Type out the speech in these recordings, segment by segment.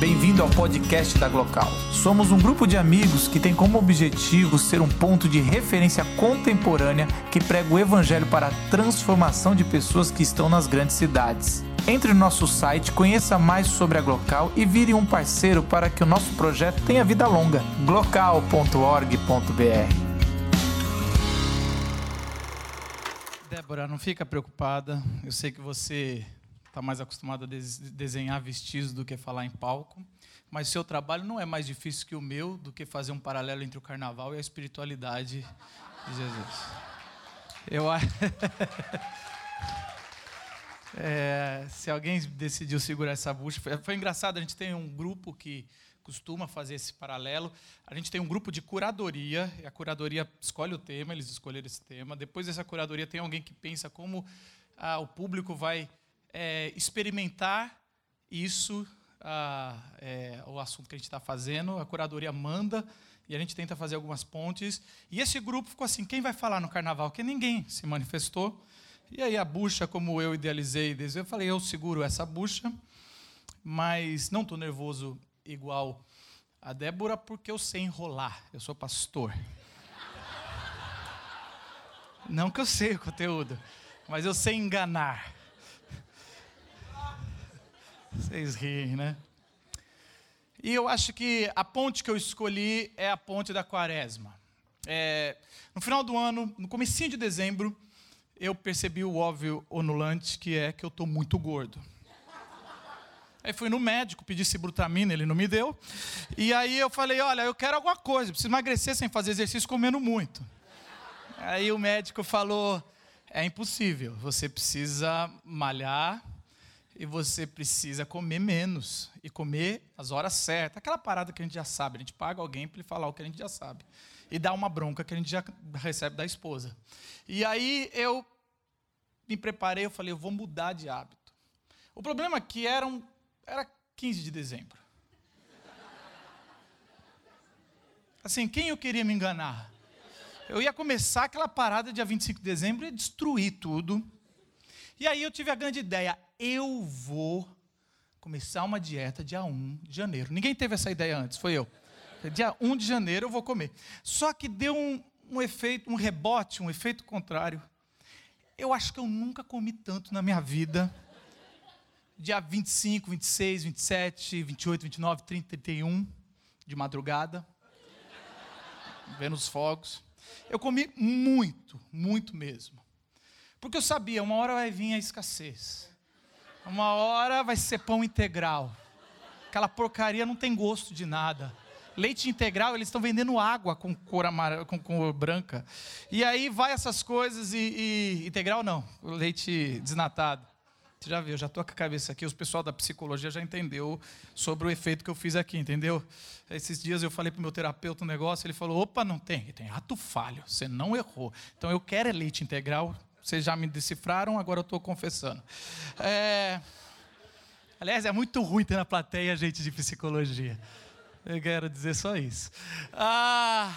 Bem-vindo ao podcast da Glocal. Somos um grupo de amigos que tem como objetivo ser um ponto de referência contemporânea que prega o evangelho para a transformação de pessoas que estão nas grandes cidades. Entre no nosso site, conheça mais sobre a Glocal e vire um parceiro para que o nosso projeto tenha vida longa. glocal.org.br Débora, não fica preocupada. Eu sei que você está mais acostumado a desenhar vestidos do que falar em palco, mas seu trabalho não é mais difícil que o meu do que fazer um paralelo entre o carnaval e a espiritualidade de Jesus. Eu é, se alguém decidiu segurar essa bucha, foi, foi engraçado. A gente tem um grupo que costuma fazer esse paralelo. A gente tem um grupo de curadoria, a curadoria escolhe o tema, eles escolheram esse tema. Depois dessa curadoria, tem alguém que pensa como ah, o público vai é, experimentar isso, ah, é, o assunto que a gente está fazendo. A curadoria manda e a gente tenta fazer algumas pontes. E esse grupo ficou assim: quem vai falar no carnaval? Que ninguém se manifestou. E aí a bucha, como eu idealizei, eu falei: eu seguro essa bucha, mas não estou nervoso igual a Débora porque eu sei enrolar. Eu sou pastor. Não que eu sei o conteúdo, mas eu sei enganar. Vocês riem, né? E eu acho que a ponte que eu escolhi é a ponte da quaresma. É, no final do ano, no comecinho de dezembro, eu percebi o óbvio onulante, que é que eu estou muito gordo. Aí fui no médico, pedi cibrutamina, ele não me deu. E aí eu falei, olha, eu quero alguma coisa, preciso emagrecer sem fazer exercício, comendo muito. Aí o médico falou, é impossível, você precisa malhar e você precisa comer menos e comer as horas certas. Aquela parada que a gente já sabe, a gente paga alguém para ele falar o que a gente já sabe. E dá uma bronca que a gente já recebe da esposa. E aí eu me preparei, eu falei, eu vou mudar de hábito. O problema é que eram, era 15 de dezembro. Assim, quem eu queria me enganar? Eu ia começar aquela parada dia 25 de dezembro e destruir tudo. E aí eu tive a grande ideia, eu vou começar uma dieta dia 1 de janeiro. Ninguém teve essa ideia antes, foi eu. Dia 1 de janeiro eu vou comer. Só que deu um, um efeito, um rebote, um efeito contrário. Eu acho que eu nunca comi tanto na minha vida. Dia 25, 26, 27, 28, 29, 30, 31, de madrugada, vendo os fogos. Eu comi muito, muito mesmo. Porque eu sabia, uma hora vai vir a escassez. Uma hora vai ser pão integral. Aquela porcaria não tem gosto de nada. Leite integral, eles estão vendendo água com cor, com cor branca. E aí vai essas coisas e, e integral não, leite desnatado. Você já viu, já estou com a cabeça aqui, o pessoal da psicologia já entendeu sobre o efeito que eu fiz aqui, entendeu? Esses dias eu falei para o meu terapeuta um negócio, ele falou, opa, não tem, tem ato falho, você não errou. Então eu quero é leite integral, vocês já me decifraram, agora eu estou confessando. É... Aliás, é muito ruim ter na plateia gente de psicologia. Eu quero dizer só isso. Ah...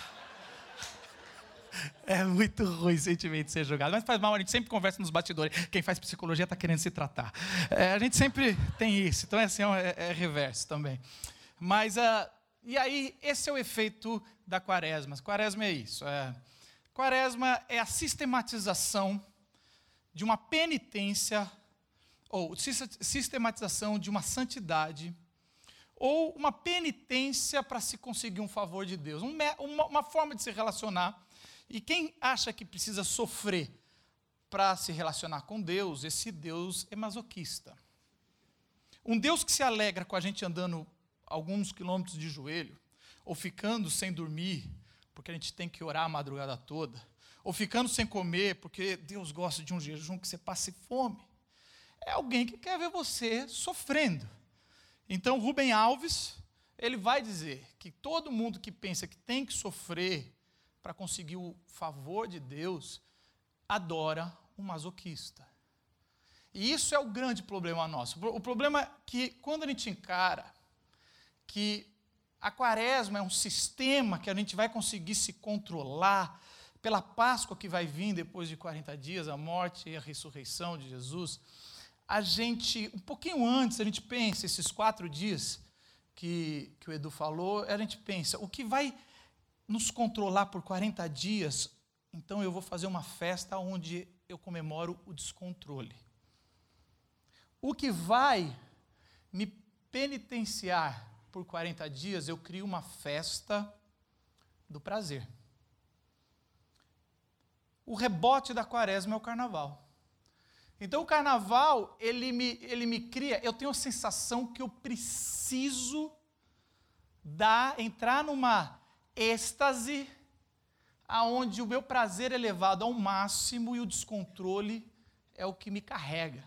É muito ruim o sentimento de ser jogado. Mas faz mal, a gente sempre conversa nos bastidores. Quem faz psicologia está querendo se tratar. É, a gente sempre tem isso. Então, é assim, é, é reverso também. Mas, uh, e aí, esse é o efeito da quaresma. Quaresma é isso. É, quaresma é a sistematização de uma penitência, ou sistematização de uma santidade, ou uma penitência para se conseguir um favor de Deus, uma, forma de se relacionar. E quem acha que precisa sofrer para se relacionar com Deus, esse Deus é masoquista. Um Deus que se alegra com a gente andando alguns quilômetros de joelho, ou ficando sem dormir, porque a gente tem que orar a madrugada toda, ou ficando sem comer, porque Deus gosta de um jejum que você passe fome. É alguém que quer ver você sofrendo. Então, Rubem Alves, ele vai dizer que todo mundo que pensa que tem que sofrer para conseguir o favor de Deus, adora um masoquista. E isso é o grande problema nosso. O problema é que quando a gente encara que a quaresma é um sistema que a gente vai conseguir se controlar, pela Páscoa que vai vir depois de 40 dias, a morte e a ressurreição de Jesus, a gente, um pouquinho antes, a gente pensa esses quatro dias que, que o Edu falou, a gente pensa, o que vai nos controlar por 40 dias, então eu vou fazer uma festa onde eu comemoro o descontrole. O que vai me penitenciar por 40 dias, eu crio uma festa do prazer. O rebote da quaresma é o carnaval. Então o carnaval, ele me, ele me cria, eu tenho a sensação que eu preciso dar, entrar numa êxtase aonde o meu prazer é levado ao máximo e o descontrole é o que me carrega.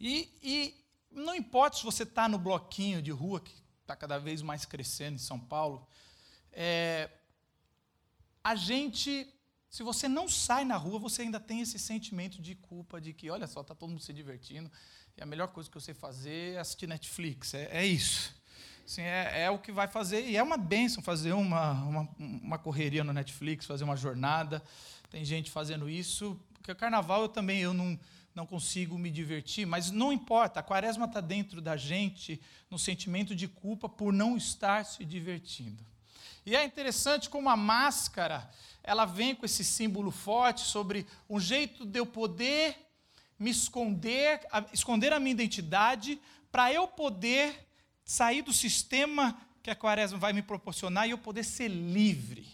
E, e não importa se você está no bloquinho de rua, que está cada vez mais crescendo em São Paulo, é, a gente, se você não sai na rua, você ainda tem esse sentimento de culpa, de que, olha só, está todo mundo se divertindo, e a melhor coisa que eu sei fazer é assistir Netflix, é, é isso. Assim, é, é, o que vai fazer, e é uma benção fazer uma, uma, uma, correria no Netflix, fazer uma jornada. Tem gente fazendo isso, porque o carnaval eu também eu não, não consigo me divertir, mas não importa, a quaresma está dentro da gente no sentimento de culpa por não estar se divertindo. E é interessante como a máscara, ela vem com esse símbolo forte sobre um jeito de eu poder me esconder, esconder a minha identidade, para eu poder sair do sistema que a quaresma vai me proporcionar e eu poder ser livre.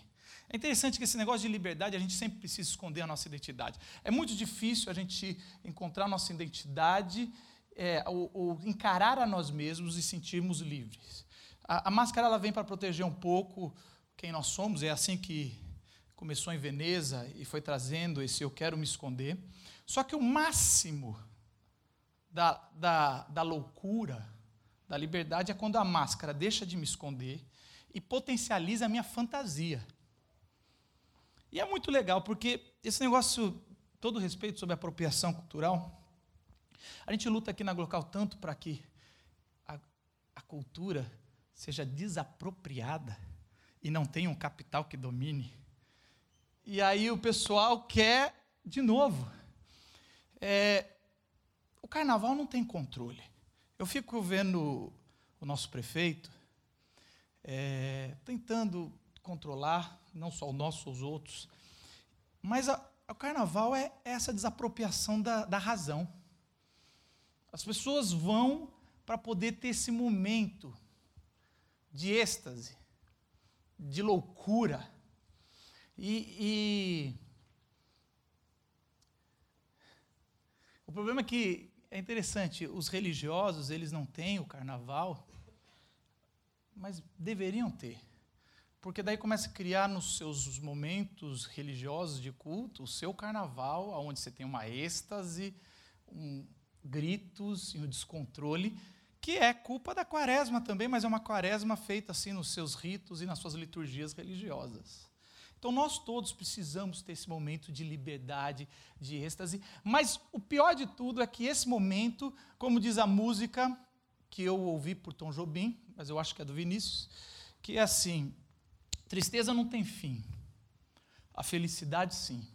É interessante que esse negócio de liberdade, a gente sempre precisa esconder a nossa identidade. É muito difícil a gente encontrar a nossa identidade, é, ou, ou, encarar a nós mesmos e sentirmos livres. A, a máscara ela vem para proteger um pouco quem nós somos, é assim que começou em Veneza e foi trazendo esse eu quero me esconder. Só que o máximo da, da, da loucura, da liberdade é quando a máscara deixa de me esconder e potencializa a minha fantasia. E é muito legal, porque esse negócio, todo respeito sobre apropriação cultural, a gente luta aqui na Glocal tanto para que a, a cultura seja desapropriada e não tenha um capital que domine. E aí o pessoal quer, de novo, é, o carnaval não tem controle. Eu fico vendo o nosso prefeito é, tentando controlar, não só o nosso, os outros, mas a, o carnaval é essa desapropriação da, da razão. As pessoas vão para poder ter esse momento de êxtase, de loucura. E, e, o problema é que é interessante, os religiosos, eles não têm o carnaval, mas deveriam ter. Porque daí começa a criar nos seus momentos religiosos de culto o seu carnaval, onde você tem uma êxtase, um, gritos e um descontrole, que é culpa da quaresma também, mas é uma quaresma feita assim nos seus ritos e nas suas liturgias religiosas. Então nós todos precisamos ter esse momento de liberdade, de êxtase, mas o pior de tudo é que esse momento, como diz a música que eu ouvi por Tom Jobim, mas eu acho que é do Vinícius, que é assim: tristeza não tem fim, a felicidade sim.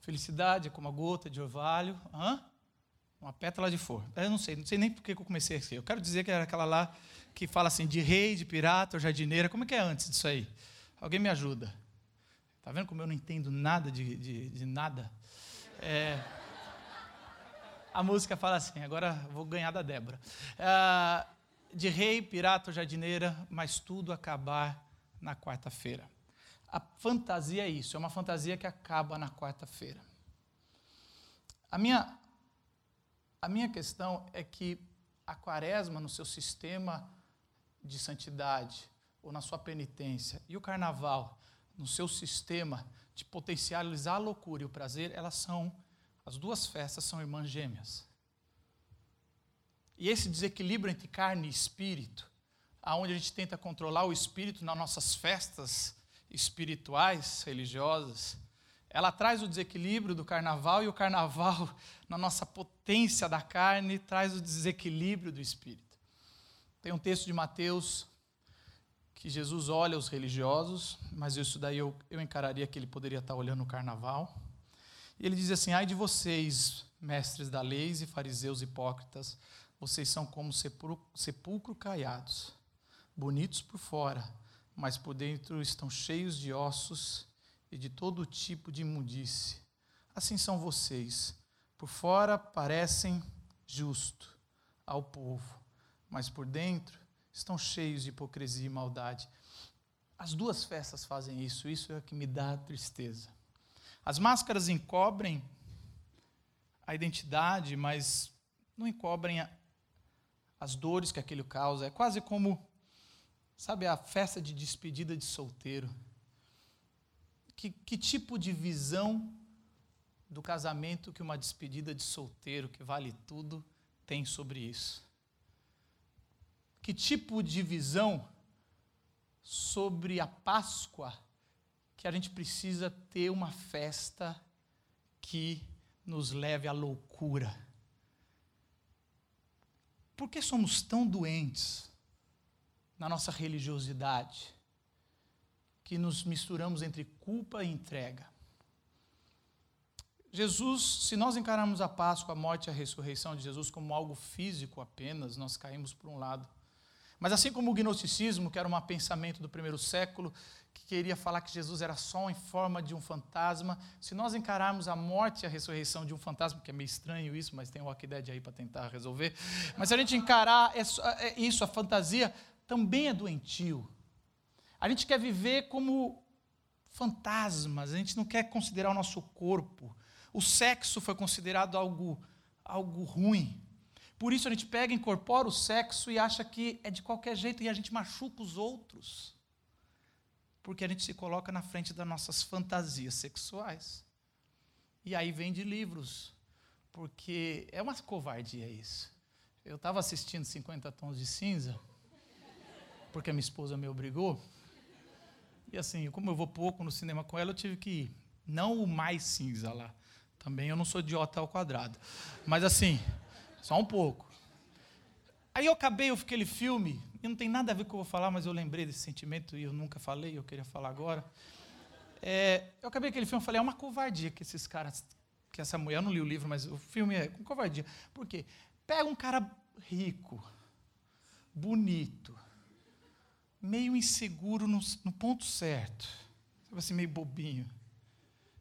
Felicidade é como a gota de orvalho, hã? Uma pétala de flor. Eu não sei, não sei nem por que eu comecei aqui. Eu quero dizer que era aquela lá que fala assim de rei, de pirata, ou jardineira. Como é que é antes disso aí? Alguém me ajuda. Está vendo como eu não entendo nada de, de, de nada? É, a música fala assim, agora vou ganhar da Débora. É, de rei, pirata, jardineira, mas tudo acabar na quarta-feira. A fantasia é isso, é uma fantasia que acaba na quarta-feira. A minha, a minha questão é que a quaresma, no seu sistema de santidade, ou na sua penitência, e o carnaval, no seu sistema de potencializar a loucura e o prazer, elas são, as duas festas são irmãs gêmeas. E esse desequilíbrio entre carne e espírito, aonde a gente tenta controlar o espírito nas nossas festas espirituais, religiosas, ela traz o desequilíbrio do carnaval e o carnaval, na nossa potência da carne, traz o desequilíbrio do espírito. Tem um texto de Mateus que Jesus olha os religiosos, mas isso daí eu, eu encararia que ele poderia estar olhando o carnaval. E ele diz assim: Ai de vocês, mestres da lei e fariseus hipócritas, vocês são como sepulcro caiados, bonitos por fora, mas por dentro estão cheios de ossos e de todo tipo de imundície. Assim são vocês. Por fora parecem justo ao povo, mas por dentro estão cheios de hipocrisia e maldade. As duas festas fazem isso, isso é o que me dá tristeza. As máscaras encobrem a identidade, mas não encobrem a, as dores que aquilo causa. É quase como, sabe, a festa de despedida de solteiro. Que, que tipo de visão do casamento que uma despedida de solteiro, que vale tudo, tem sobre isso? Que tipo de visão sobre a Páscoa que a gente precisa ter uma festa que nos leve à loucura? Por que somos tão doentes na nossa religiosidade que nos misturamos entre culpa e entrega? Jesus, se nós encararmos a Páscoa, a morte e a ressurreição de Jesus como algo físico apenas, nós caímos por um lado. Mas assim como o gnosticismo, que era um pensamento do primeiro século, que queria falar que Jesus era só em forma de um fantasma. Se nós encararmos a morte e a ressurreição de um fantasma, que é meio estranho isso, mas tem o Walking Dead aí para tentar resolver. Mas se a gente encarar é, isso, a fantasia, também é doentio. A gente quer viver como fantasmas, a gente não quer considerar o nosso corpo. O sexo foi considerado algo, algo ruim. Por isso a gente pega, incorpora o sexo e acha que é de qualquer jeito e a gente machuca os outros porque a gente se coloca na frente das nossas fantasias sexuais. E aí vem de livros, porque é uma covardia isso. Eu estava assistindo 50 Tons de Cinza, porque a minha esposa me obrigou. E assim, como eu vou pouco no cinema com ela, eu tive que ir. Não o mais cinza lá. Também eu não sou idiota ao quadrado. Mas assim, só um pouco. Aí eu acabei, eu fiquei aquele filme, e não tem nada a ver com o que eu vou falar, mas eu lembrei desse sentimento e eu nunca falei, eu queria falar agora. É, eu acabei aquele filme e falei, é uma covardia que esses caras, que essa mulher, eu não li o livro, mas o filme é uma covardia. Por quê? Pega um cara rico, bonito, meio inseguro no, no ponto certo, sabe assim, meio bobinho.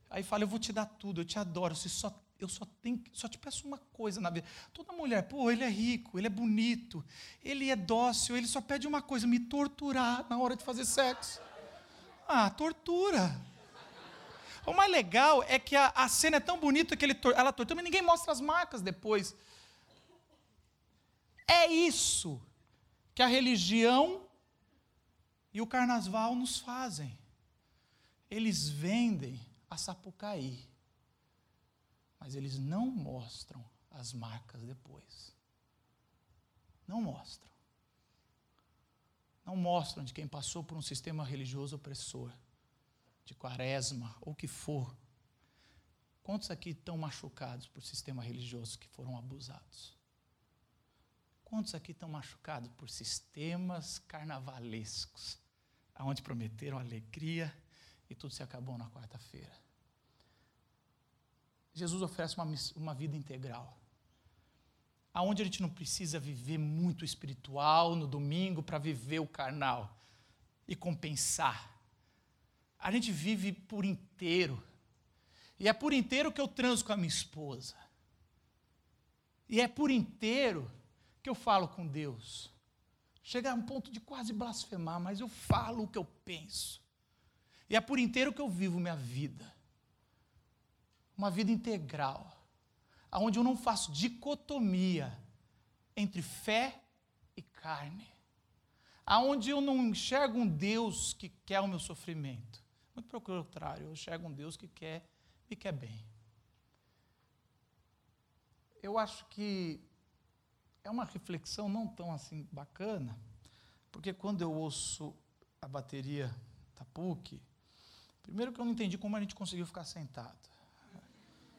Aí fala, eu vou te dar tudo, eu te adoro, você só eu só tenho, só te peço uma coisa na vida. Toda mulher, pô, ele é rico, ele é bonito, ele é dócil, ele só pede uma coisa, me torturar na hora de fazer sexo. Ah, tortura. O mais legal é que a, a cena é tão bonita que ele, ela tortura, mas ninguém mostra as marcas depois. É isso que a religião e o carnaval nos fazem. Eles vendem a Sapucaí mas eles não mostram as marcas depois. Não mostram. Não mostram de quem passou por um sistema religioso opressor, de quaresma ou que for. Quantos aqui estão machucados por sistema religioso que foram abusados? Quantos aqui estão machucados por sistemas carnavalescos, aonde prometeram alegria e tudo se acabou na quarta-feira? Jesus oferece uma, uma vida integral. Aonde a gente não precisa viver muito espiritual no domingo para viver o carnal e compensar. A gente vive por inteiro. E é por inteiro que eu transo com a minha esposa. E é por inteiro que eu falo com Deus. Chega a um ponto de quase blasfemar, mas eu falo o que eu penso. E é por inteiro que eu vivo minha vida uma vida integral, onde eu não faço dicotomia entre fé e carne, aonde eu não enxergo um Deus que quer o meu sofrimento. Muito pelo contrário, eu enxergo um Deus que quer me quer bem. Eu acho que é uma reflexão não tão assim bacana, porque quando eu ouço a bateria da PUC, primeiro que eu não entendi como a gente conseguiu ficar sentado.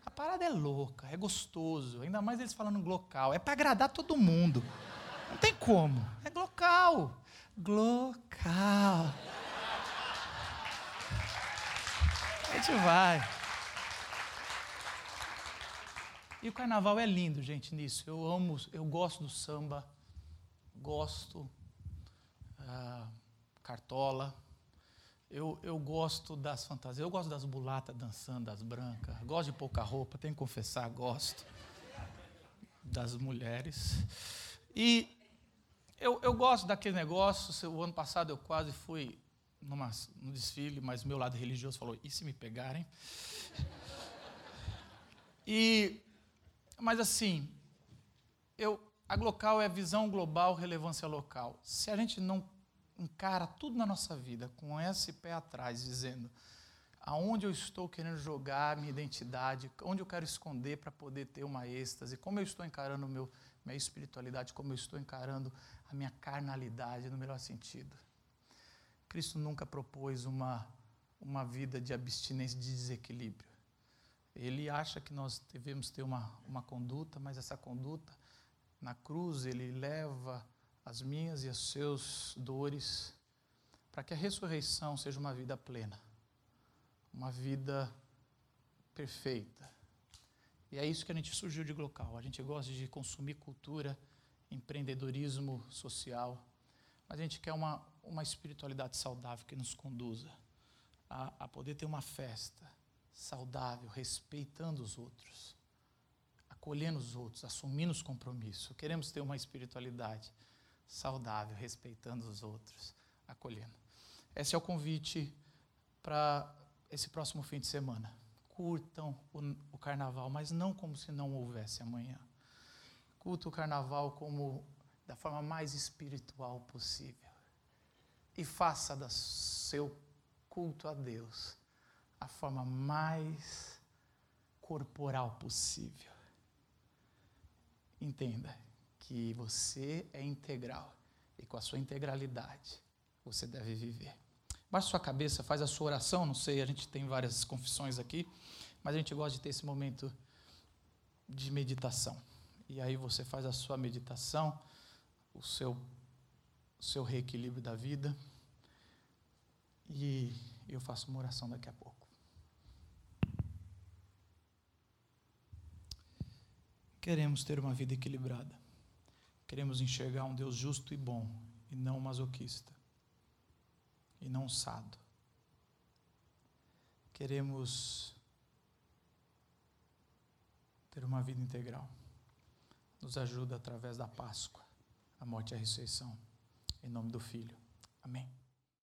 A parada é louca, é gostoso. Ainda mais eles falando glocal. É para agradar todo mundo. Não tem como. É glocal. Glocal. A gente vai. E o carnaval é lindo, gente, nisso. Eu amo, eu gosto do samba, gosto uh, cartola. Eu, eu gosto das fantasias, eu gosto das mulatas dançando, das brancas. Gosto de pouca roupa, tenho que confessar, gosto das mulheres. E eu, eu gosto daquele negócio. O ano passado eu quase fui numa, no desfile, mas meu lado religioso falou: e se me pegarem? E, mas assim, eu, a Glocal é visão global, relevância local. Se a gente não encara tudo na nossa vida com esse pé atrás, dizendo aonde eu estou querendo jogar minha identidade, onde eu quero esconder para poder ter uma êxtase, como eu estou encarando meu, minha espiritualidade, como eu estou encarando a minha carnalidade no melhor sentido. Cristo nunca propôs uma, uma vida de abstinência, de desequilíbrio. Ele acha que nós devemos ter uma, uma conduta, mas essa conduta, na cruz, ele leva as minhas e as seus dores para que a ressurreição seja uma vida plena uma vida perfeita. E é isso que a gente surgiu de local. A gente gosta de consumir cultura, empreendedorismo social, mas a gente quer uma, uma espiritualidade saudável que nos conduza a, a poder ter uma festa saudável, respeitando os outros, acolhendo os outros, assumindo os compromissos. Queremos ter uma espiritualidade saudável, respeitando os outros, acolhendo. Esse é o convite para esse próximo fim de semana. Curtam o, o carnaval, mas não como se não houvesse amanhã. Curta o carnaval como da forma mais espiritual possível. E faça do seu culto a Deus a forma mais corporal possível. Entenda que você é integral e com a sua integralidade você deve viver. Baixa sua cabeça, faz a sua oração. Não sei, a gente tem várias confissões aqui, mas a gente gosta de ter esse momento de meditação. E aí você faz a sua meditação, o seu, o seu reequilíbrio da vida. E eu faço uma oração daqui a pouco. Queremos ter uma vida equilibrada. Queremos enxergar um Deus justo e bom, e não masoquista e não sado. Queremos ter uma vida integral. Nos ajuda através da Páscoa, a morte e a ressurreição. Em nome do Filho. Amém.